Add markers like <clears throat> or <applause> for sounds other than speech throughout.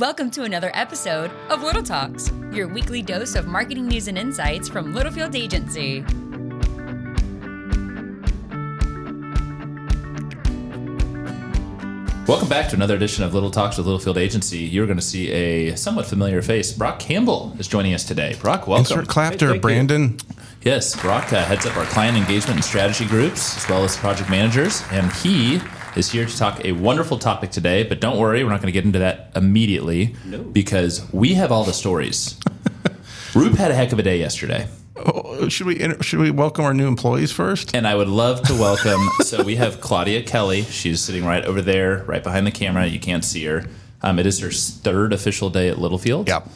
Welcome to another episode of Little Talks, your weekly dose of marketing news and insights from Littlefield Agency. Welcome back to another edition of Little Talks with Littlefield Agency. You're going to see a somewhat familiar face. Brock Campbell is joining us today. Brock, welcome. Insert clapter, Brandon. Yes, Brock uh, heads up our client engagement and strategy groups as well as project managers, and he is here to talk a wonderful topic today. But don't worry, we're not going to get into that immediately because we have all the stories. <laughs> Roop had a heck of a day yesterday. Oh, should we should we welcome our new employees first? And I would love to welcome. <laughs> so we have Claudia Kelly. She's sitting right over there, right behind the camera. You can't see her. Um, it is her third official day at Littlefield. Yep.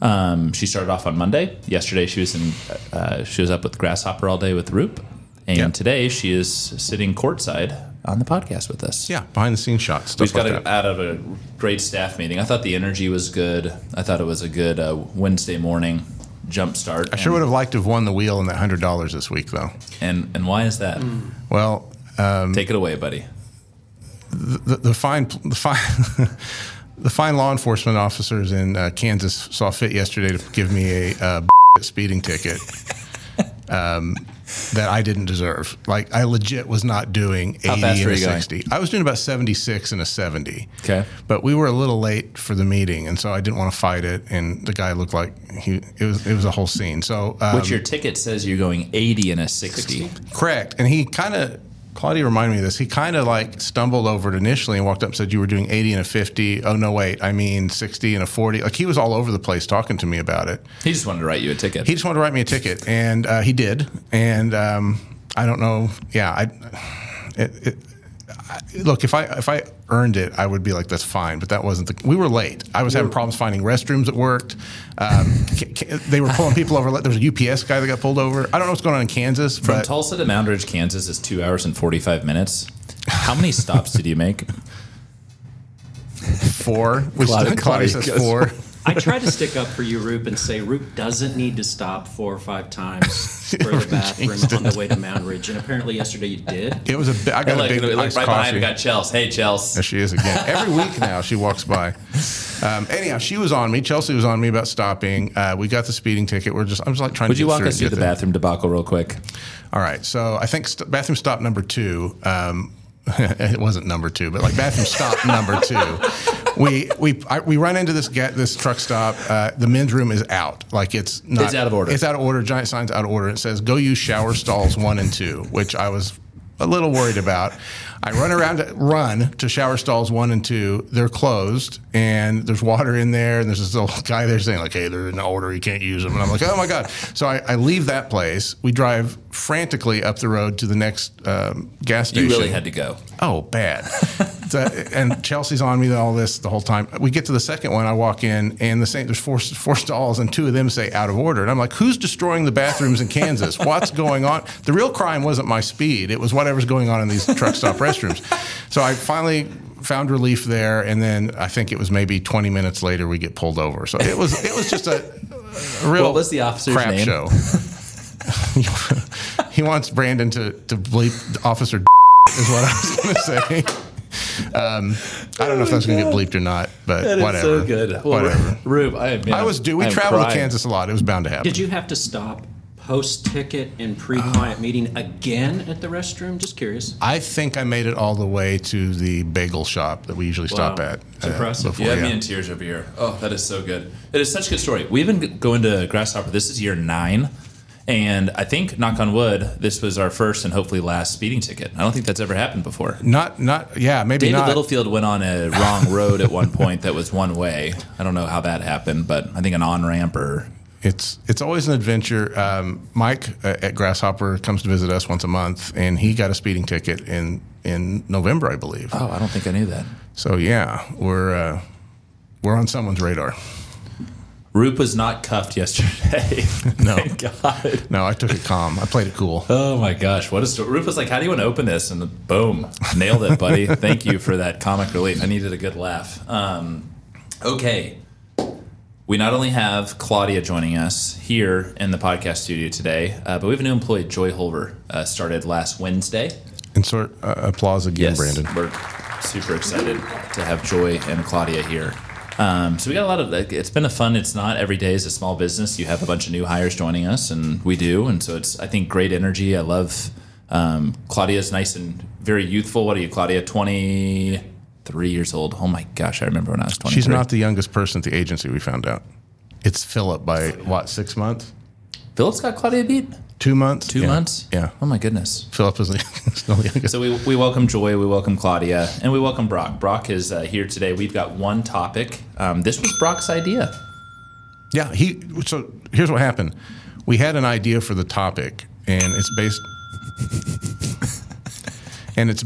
Um, she started off on Monday. Yesterday, she was in. Uh, she was up with Grasshopper all day with Roop, and Yep. today she is sitting courtside on the podcast with us. Yeah, behind the scenes shots. We Stuff just got like out of a great staff meeting. I thought the energy was good. I thought it was a good uh, Wednesday morning jump start. I sure would have liked to have won the wheel and that hundred dollars this week, though. And and why is that? Well, um, Take it away, buddy. the, the fine the fine <laughs> the fine law enforcement officers in uh, Kansas saw fit yesterday to give me a uh, <laughs> speeding ticket <laughs> um, that I didn't deserve. Like I legit was not doing How eighty fast and a you going? sixty. I was doing about seventy six and a seventy. Okay. but we were a little late for the meeting, and so I didn't want to fight it. And the guy looked like he it was it was a whole scene. So um, Which your ticket says you're going 80 and a 60. Correct. And he kind of, Claudia reminded me of this. He kind of like stumbled over it initially and walked up and said, You were doing 80 and a 50. Oh, no, wait. I mean 60 and a 40. Like he was all over the place talking to me about it. He just wanted to write you a ticket. He just wanted to write me a ticket, and uh, he did. And um, I don't know. Yeah. I, it, it, look, if I if I earned it, I would be like, that's fine. But that wasn't the. We were late. I was having problems finding restrooms that worked. Um, <laughs> they were pulling people over. There was a UPS guy that got pulled over. I don't know what's going on in Kansas, From but Tulsa to Moundridge, Kansas is two hours and 45 minutes. How many stops did you make? <laughs> four. <laughs> We Claudia- Claudia, says four. I tried to stick up for you, Roop, and say Roop doesn't need to stop four or five times for the <laughs> bathroom on the way to Moundridge. And apparently yesterday you did. It was a. bi- I got look, a big look, iced right behind coffee. we got Chels. Hey, Chels. There she is again. Every week now, she walks by. Um, anyhow, she was on me. Chelsea was on me about stopping. Uh, we got the speeding ticket. We're just. I'm just like trying Would to. you get walk through us through get the bathroom debacle real quick? All right. So I think st- bathroom stop number two. Um, <laughs> it wasn't number two, but like bathroom stop <laughs> number two. We we I, we run into this get this truck stop. Uh, the men's room is out. Like it's not. It's out of order. It's out of order. Giant signs out of order. It says go use shower stalls one and two, which I was a little worried about. I run around, to, run to shower stalls one and two. They're closed, and there's water in there, and there's this little <laughs> guy there saying like, "Hey, they're in order. You can't use them." And I'm like, "Oh my god!" So I, I leave that place. We drive frantically up the road to the next um, gas station. You really had to go. Oh, bad. So- and Chelsea's on me all this the whole time. We get to the second one. I walk in, and the same. There's four four stalls, and two of them say out of order. And I'm like, who's destroying the bathrooms in Kansas? What's going on? The real crime wasn't my speed. It was whatever's going on in these truck stop restrooms. So I finally found relief there, and then I think it was maybe 20 minutes later we get pulled over. So it was it was just a, a real What was the officer's crap name? show. <laughs> he wants Brandon to to bleep Officer is what I was going to say. Um, I don't know if that's going to get bleeped or not, but whatever. Good whatever. Rube, I admit. I was due. We I'm traveled to. Kansas a lot. It was bound to happen. Did you have to stop post ticket and pre client meeting again at the restroom? Just curious. I think I made it all the way to the bagel shop that we usually stop Wow. at. uh, impressive. before, You have yeah. me in tears over here. Oh, that is so good. It is such a good story. We've been going to Grasshopper. This is year nine. And I think, knock on wood, this was our first and hopefully last speeding ticket. I don't think that's ever happened before. Not, not, yeah, maybe David not. Littlefield went on a wrong road at one point that was one way. I don't know how that happened, but I think an on ramp or It's it's always an adventure. Um, Mike uh, at Grasshopper comes to visit us once a month, and he got a speeding ticket in in November, I believe. oh, I don't think I knew that. So yeah, we're uh, we're on someone's radar. Roop was not cuffed yesterday. <laughs> No. Thank God. No, I took it calm. I played it cool. Oh my gosh, what a story! Roop was like, "How do you want to open this?" And boom, nailed it, buddy. <laughs> Thank you for that comic relief. I needed a good laugh. Um, okay, we not only have Claudia joining us here in the podcast studio today, uh, but we have a new employee, Joy Holver, uh, started last Wednesday. Insert uh, applause again, Brandon. We're super excited to have Joy and Claudia here. Um, so we got a lot of. Like, it's been a fun. It's not every day is a small business. You have a bunch of new hires joining us, and we do, and so it's I think great energy. I love um, Claudia's nice and very youthful. What are you, Claudia? Twenty three years old. Oh my gosh, I remember when I was twenty. She's not the youngest person at the agency. We found out. It's Philip by what six months, Philip's got Claudia beat. two months, Two Yeah. months. Yeah, Oh my goodness. Philip is the <laughs> still youngest. So we, we welcome Joy, we welcome Claudia, and we welcome Brock. Brock is uh, here today. We've got one topic. Um, this was Brock's idea. Yeah, he. So here's what happened. We had an idea for the topic, and it's based, <laughs> and it's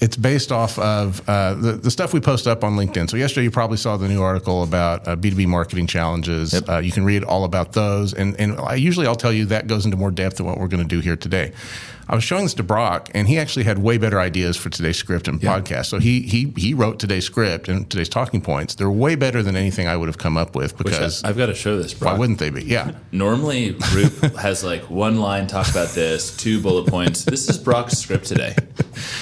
it's based off of uh, the the stuff we post up on LinkedIn. So yesterday, you probably saw the new article about uh, B two B marketing challenges. Yep. Uh, you can read all about those, and and I usually I'll tell you that goes into more depth than what we're going to do here today. I was showing this to Brock, and he actually had way better ideas for today's script and Yeah. podcast. So he he he wrote today's script and today's talking points. They're way better than anything I would have come up with because I, have got to show this, Brock. why wouldn't they be? Yeah. <laughs> Normally, Roop has like one line, talk about this, two bullet points. This is Brock's script today. <laughs>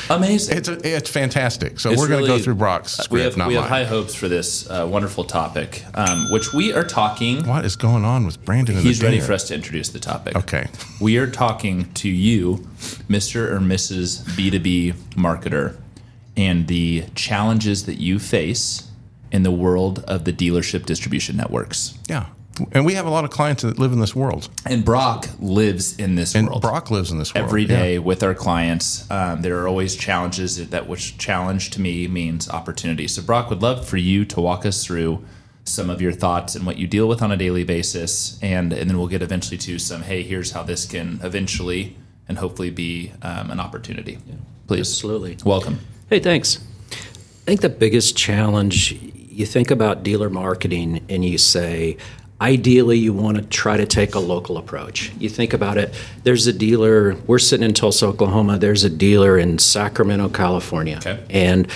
Amazing. It's a, it's fantastic. So It's we're going to go through Brock's script, we have, not we have high hopes for this uh, wonderful topic, um, which we are talking. what is going on with Brandon? and He's ready for us to introduce the topic. Okay. We are talking to you, Mr. or Mrs. B2B marketer, and the challenges that you face in the world of the dealership distribution networks. Yeah, and we have a lot of clients that live in this world, And Brock lives in this and world. Brock lives in this world every Yeah. with our clients. Um, there are always challenges that which challenge to me means opportunity. So Brock would love for you to walk us through some of your thoughts and what you deal with on a daily basis, and and then we'll get eventually to some. Hey, here's how this can eventually and hopefully be um, an opportunity. Please, Absolutely. welcome. Hey, thanks. I think the biggest challenge you think about dealer marketing and you say, ideally, you want to try to take a local approach. You think about it, there's a dealer, we're sitting in Tulsa, Oklahoma, there's a dealer in Sacramento, California. Okay. And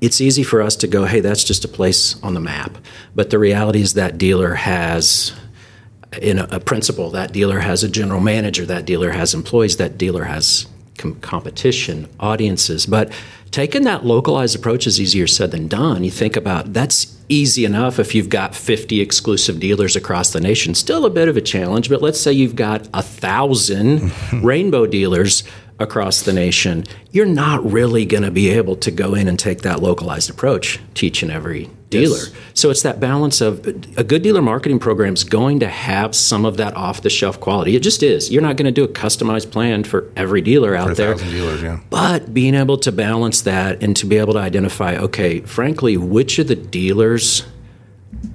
it's easy for us to go, hey, that's just a place on the map. But the reality is that dealer has in a, a principal, that dealer has a general manager, that dealer has employees, that dealer has com- competition, audiences. But taking that localized approach is easier said than done. You think about that's easy enough if you've got 50 exclusive dealers across the nation. Still a bit of a challenge, but let's say you've got a thousand <laughs> rainbow dealers across the nation. You're not really going to be able to go in and take that localized approach to each and every dealer. Yes. So it's that balance of a good dealer marketing program is going to have some of that off the shelf quality. It just is. You're not going to do a customized plan for every dealer out there. dealers, yeah. But being able to balance that and to be able to identify, okay, frankly, which of the dealers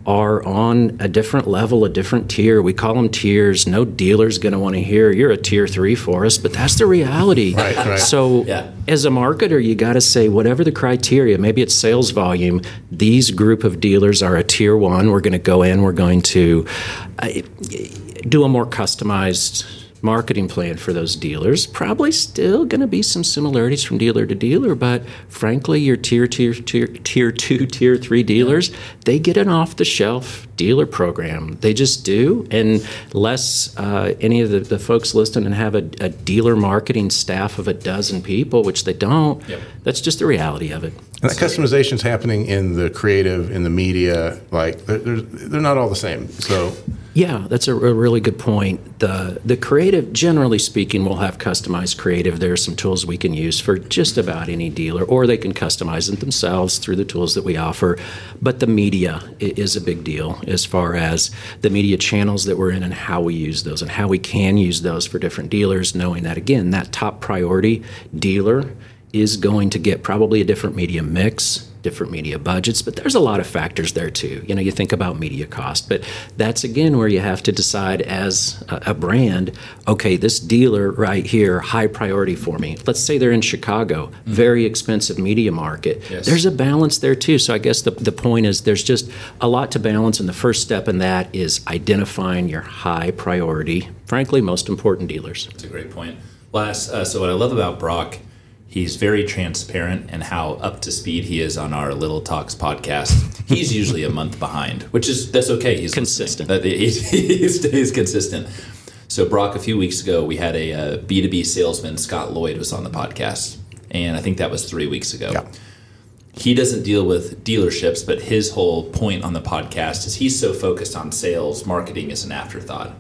are on a different level, a different tier. We call them tiers. No dealer's going to want to hear you're a tier three for us, but that's the reality. <laughs> Right, right. So, Yeah. as a marketer, you got to say whatever the criteria. Maybe it's sales volume. These group of dealers are a tier one. We're going to go in. We're going to uh, do a more customized marketing plan for those dealers. Probably still going to be some similarities from dealer to dealer, but frankly, your tier tier tier tier two, tier three dealers, they get an off the shelf dealer program. They just do, and less uh, any of the, the folks listening and have a, a dealer marketing staff of a dozen people, which they don't. Yep. That's just the reality of it. And that customization is happening in the creative, in the media. Like they're, they're, they're not all the same. So Yeah, that's a, a really good point. The the creative, generally speaking, will have customized creative. There are some tools we can use for just about any dealer, or they can customize it themselves through the tools that we offer. But the media is a big deal as far as the media channels that we're in and how we use those and how we can use those for different dealers, knowing that again, that top priority dealer is going to get probably a different media mix, different media budgets, but there's a lot of factors there too. You know, you think about media cost, but that's again where you have to decide as a, brand, okay, this dealer right here, high priority for me. Let's say they're in Chicago, very expensive media market. Yes. There's a balance there too. So I guess the, the point is there's just a lot to balance, and the first step in that is identifying your high priority, frankly, most important dealers. That's a great point. Last, uh, so what I love about Brock, he's very transparent and how up to speed he is on our Little Talks podcast. He's usually a month behind, which is that's okay. He's Consistent. That- He, <laughs> he stays consistent. So Brock, a few weeks ago, we had a uh, B two B salesman, Scott Lloyd, was on the podcast, and I think that was three weeks ago. Yeah. he doesn't deal with dealerships, but his whole point on the podcast is he's so focused on sales, marketing is an afterthought.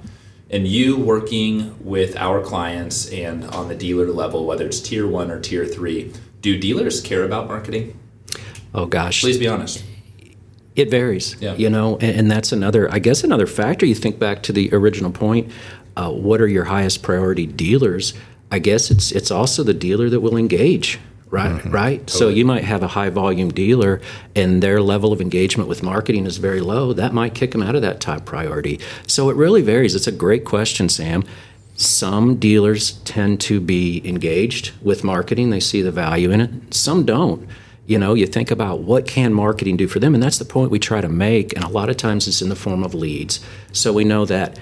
And you working with our clients and on the dealer level, whether it's tier one or tier three, do dealers care about marketing? Oh gosh, Please be honest. It varies, Yeah. you know, and, and that's another, I guess, another factor. You think back to the original point. Uh, what are your highest priority dealers? I guess it's it's also the dealer that will engage, right? Mm-hmm. Right. So you might have a high volume dealer, and their level of engagement with marketing is very low. That might kick them out of that top priority. So it really varies. It's a great question, Sam. Some dealers tend to be engaged with marketing. They see the value in it. Some don't you know you think about what can marketing do for them and that's the point we try to make and a lot of times it's in the form of leads so we know that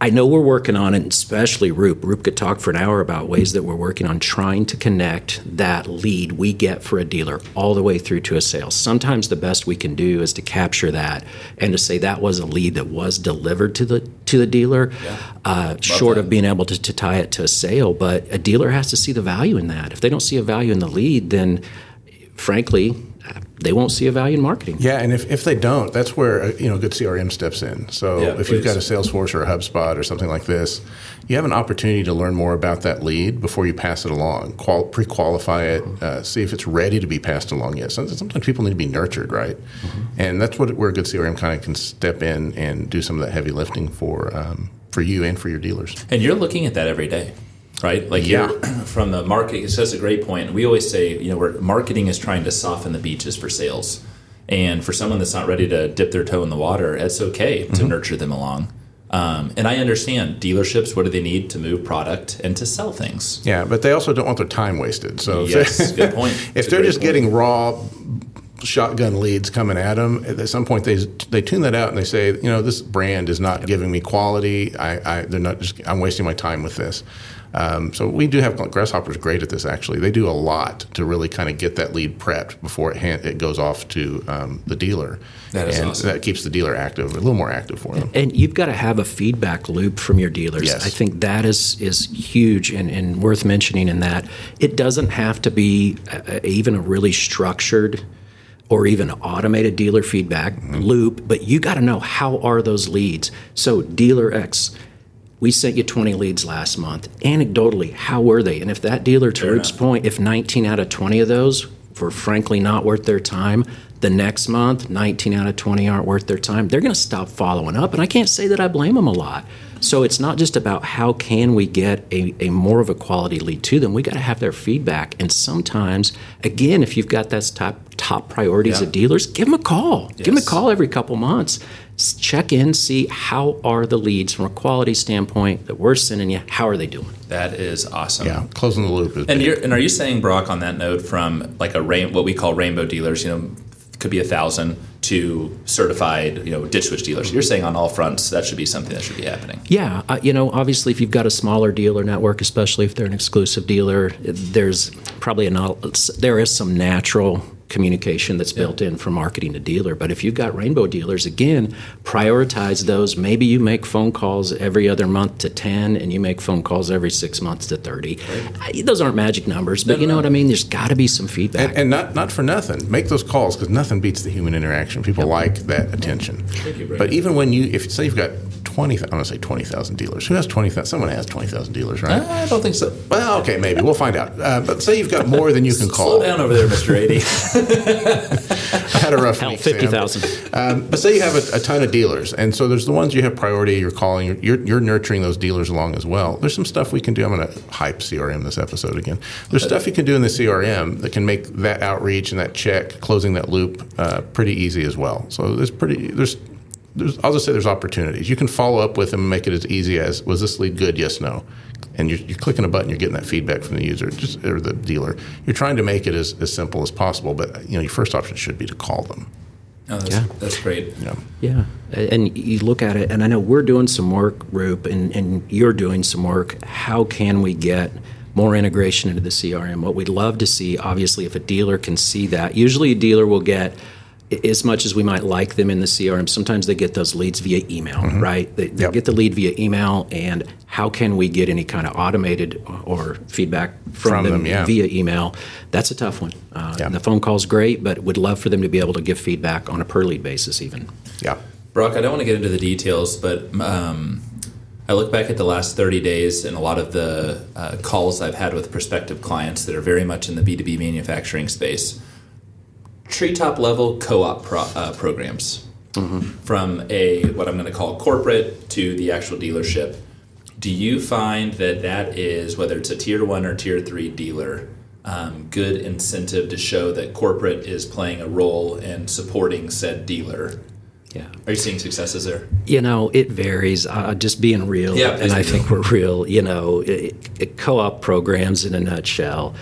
i know we're working on it especially roop. Roop could talk for an hour about ways that we're working on trying to connect that lead we get for a dealer all the way through to a sale. Sometimes the best we can do is to capture that and to say that was a lead that was delivered to the to the dealer uh, short that. of being able to, to tie it to a sale. But a dealer has to see the value in that. If they don't see a value in the lead then frankly, they won't see a value in marketing. Yeah, and if, if they don't, that's where uh, you know good CRM steps in. So Yeah, if you've got a please. Salesforce or a HubSpot or something like this, you have an opportunity to learn more about that lead before you pass it along. Qual- pre-qualify it, uh, see if it's ready to be passed along yet. Sometimes people need to be nurtured, right? And that's what where a good CRM kind of can step in and do some of that heavy lifting for um, for you and for your dealers. And you're looking at that every day, right? Like Yeah. <clears throat> from the market. It's just a great point. We always say, you know, we're, marketing is trying to soften the beaches for sales. And for someone that's not ready to dip their toe in the water, it's okay to Mm-hmm. nurture them along. Um, and I understand dealerships. What do they need to move product and to sell things? Yeah, but they also don't want their time wasted. So if Yes, good point. <laughs> If It's they're just point. getting raw shotgun leads coming at them, at some point they they tune that out and they say, you know, this brand is not giving me quality. I, I they're not just I'm wasting my time with this. Um, so we do have Grasshopper's great at this. Actually, they do a lot to really kind of get that lead prepped before it hand, it goes off to um, the dealer. That is and awesome. that keeps the dealer active, a little more active for them. And you've got to have a feedback loop from your dealers. Yes. I think that is is huge and, and worth mentioning in that it doesn't have to be a, a- even a really structured or even automated dealer feedback loop, but you got to know how are those leads. So dealer X, we sent you 20 leads last month. Anecdotally, how were they? And if that dealer, to Roop's point, if 19 out of 20 of those were frankly not worth their time, the next month, 19 out of 20 aren't worth their time, they're going to stop following up. And I can't say that I blame them a lot. So it's not just about how can we get a, a more of a quality lead to them. We got to have their feedback. And sometimes, again, if you've got that top top priorities Yeah. of dealers, give them a call. Give them a call every couple months. Check in, see how are the leads from a quality standpoint that we're sending you. How are they doing? That is awesome. Yeah, closing the loop is And big. you're and are you saying Brock on that note from like a rain what we call rainbow dealers, you know, could be a thousand to certified, you know, ditch switch dealers. You're saying on all fronts that should be something that should be happening. Yeah, uh, you know, obviously, if you've got a smaller dealer network, especially if they're an exclusive dealer, there's probably a not, there is some natural communication that's built in from marketing to dealer. But if you've got rainbow dealers, again, prioritize those. Maybe you make phone calls every other month to 10 and you make phone calls every six months to 30. Uh, Those aren't magic numbers, but No, you know no. what I mean? There's got to be some feedback. And, and not not for nothing. Make those calls because nothing beats the human interaction. People like that attention. you, but even when you, if say you've got twenty, I'm going to say twenty thousand dealers. Who has twenty thousand? Someone has twenty thousand dealers, right? I don't think so. well, okay, maybe we'll find out. Uh, but say you've got more than you can <laughs> call. Slow down over there, Mr. 80. <laughs> I had a rough Hell, week, 50,000. Um, but say you have a, a ton of dealers, and so there's the ones you have priority. You're calling. You're, you're nurturing those dealers along as well. There's some stuff we can do. I'm going to hype CRM this episode again. There's stuff you can do in the CRM that can make that outreach and that check, closing that loop, uh, pretty easy as well. So there's pretty there's. There's, I'll just say there's opportunities. You can follow up with them and make it as easy as was this lead good? Yes, no. And you're, you're clicking a button, you're getting that feedback from the user just, or the dealer. You're trying to make it as, as simple as possible, but you know your first option should be to call them. No, that's, Yeah. that's great. You know. Yeah, and you look at it, and I know we're doing some work, Roop, and, and you're doing some work. How can we get more integration into the CRM? What we'd love to see, obviously, if a dealer can see that. Usually, a dealer will get as much as we might like them in the CRM, sometimes they get those leads via email, right? They, they Yep. get the lead via email, and how can we get any kind of automated or feedback from, From them, them, yeah. via email? That's a tough one. Uh, Yeah. The phone call's great, but would love for them to be able to give feedback on a per lead basis, even. Yeah. Brock, I don't want to get into the details, but um, I look back at the last 30 days and a lot of the uh, calls I've had with prospective clients that are very much in the B2B manufacturing space. Treetop level co op pro- uh, programs from a what I'm going to call corporate to the actual dealership. Do you find that that is, whether it's a tier one or tier three dealer, um, good incentive to show that corporate is playing a role in supporting said dealer? Yeah. Are you seeing successes there? You know, it varies. Uh, just being real, Yeah, and I think we're real. You know, it, it, co-op programs in a nutshell.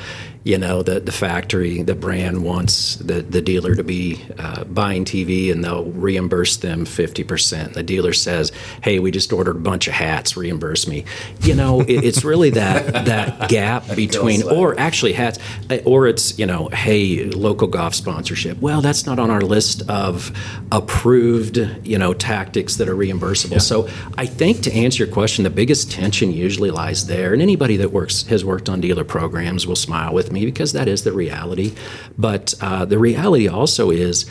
You know, the the factory, the brand wants the, the dealer to be uh, buying TV, and they'll reimburse them fifty percent. The dealer says, "Hey, we just ordered a bunch of hats. Reimburse me." You know, it, it's really that that gap between, or actually hats, uh, or it's you know, hey, local golf sponsorship. Well, that's not on our list of approved, you know, tactics that are reimbursable. So I think to answer your question, the biggest tension usually lies there. And anybody that works has worked on dealer programs will smile with me because that is the reality. But uh, the reality also is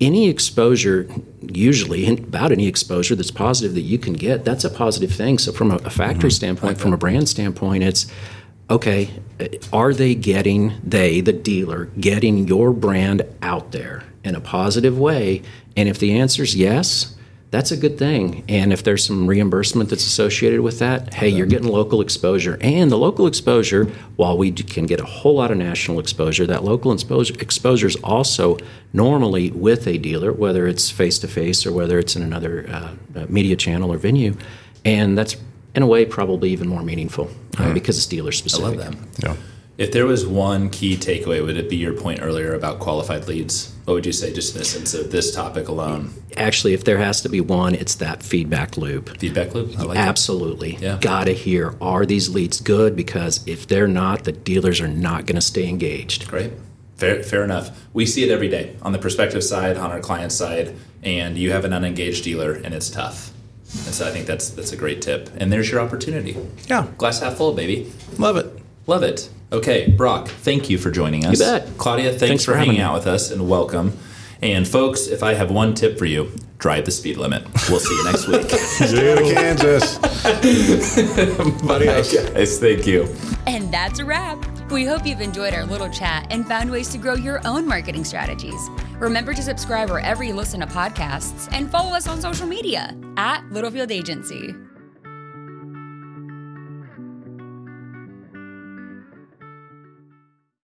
any exposure, usually about any exposure that's positive that you can get, that's a positive thing. So from a, a factory standpoint, from a brand standpoint, it's okay, are they getting, they, the dealer, getting your brand out there in a positive way? And if the answer is yes, that's a good thing. And if there's some reimbursement that's associated with that, hey, you're getting local exposure. And the local exposure, while we can get a whole lot of national exposure, that local exposure, exposure is also normally with a dealer, whether it's face to face or whether it's in another uh, uh, media channel or venue. And that's, in a way, probably even more meaningful uh, because it's dealer I specific. love that. Yeah. If there was one key takeaway, would it be your point earlier about qualified leads? What would you say, just in the sense of this topic alone? Actually, if there has to be one, it's that feedback loop. Feedback loop? I like. Absolutely. Yeah. Gotta hear are these leads good? Because if they're not, the dealers are not going to stay engaged. Great. Fair, fair enough. We see it every day on the prospective side, on our client side, and you have an unengaged dealer, and it's tough. And so I think that's that's a great tip. And there's your opportunity. Yeah. Glass half full, baby. Love it. Love it. Okay, Brock, thank you for joining us. You bet. Claudia, thanks, Thanks for, for hanging me. out with us and welcome. And folks, if I have one tip for you, drive the speed limit. We'll see you next week. <laughs> Stay to Kansas. <laughs> Buddy, guys, thank you. And that's a wrap. We hope you've enjoyed our little chat and found ways to grow your own marketing strategies. Remember to subscribe wherever you listen to podcasts and follow us on social media at Littlefield Agency.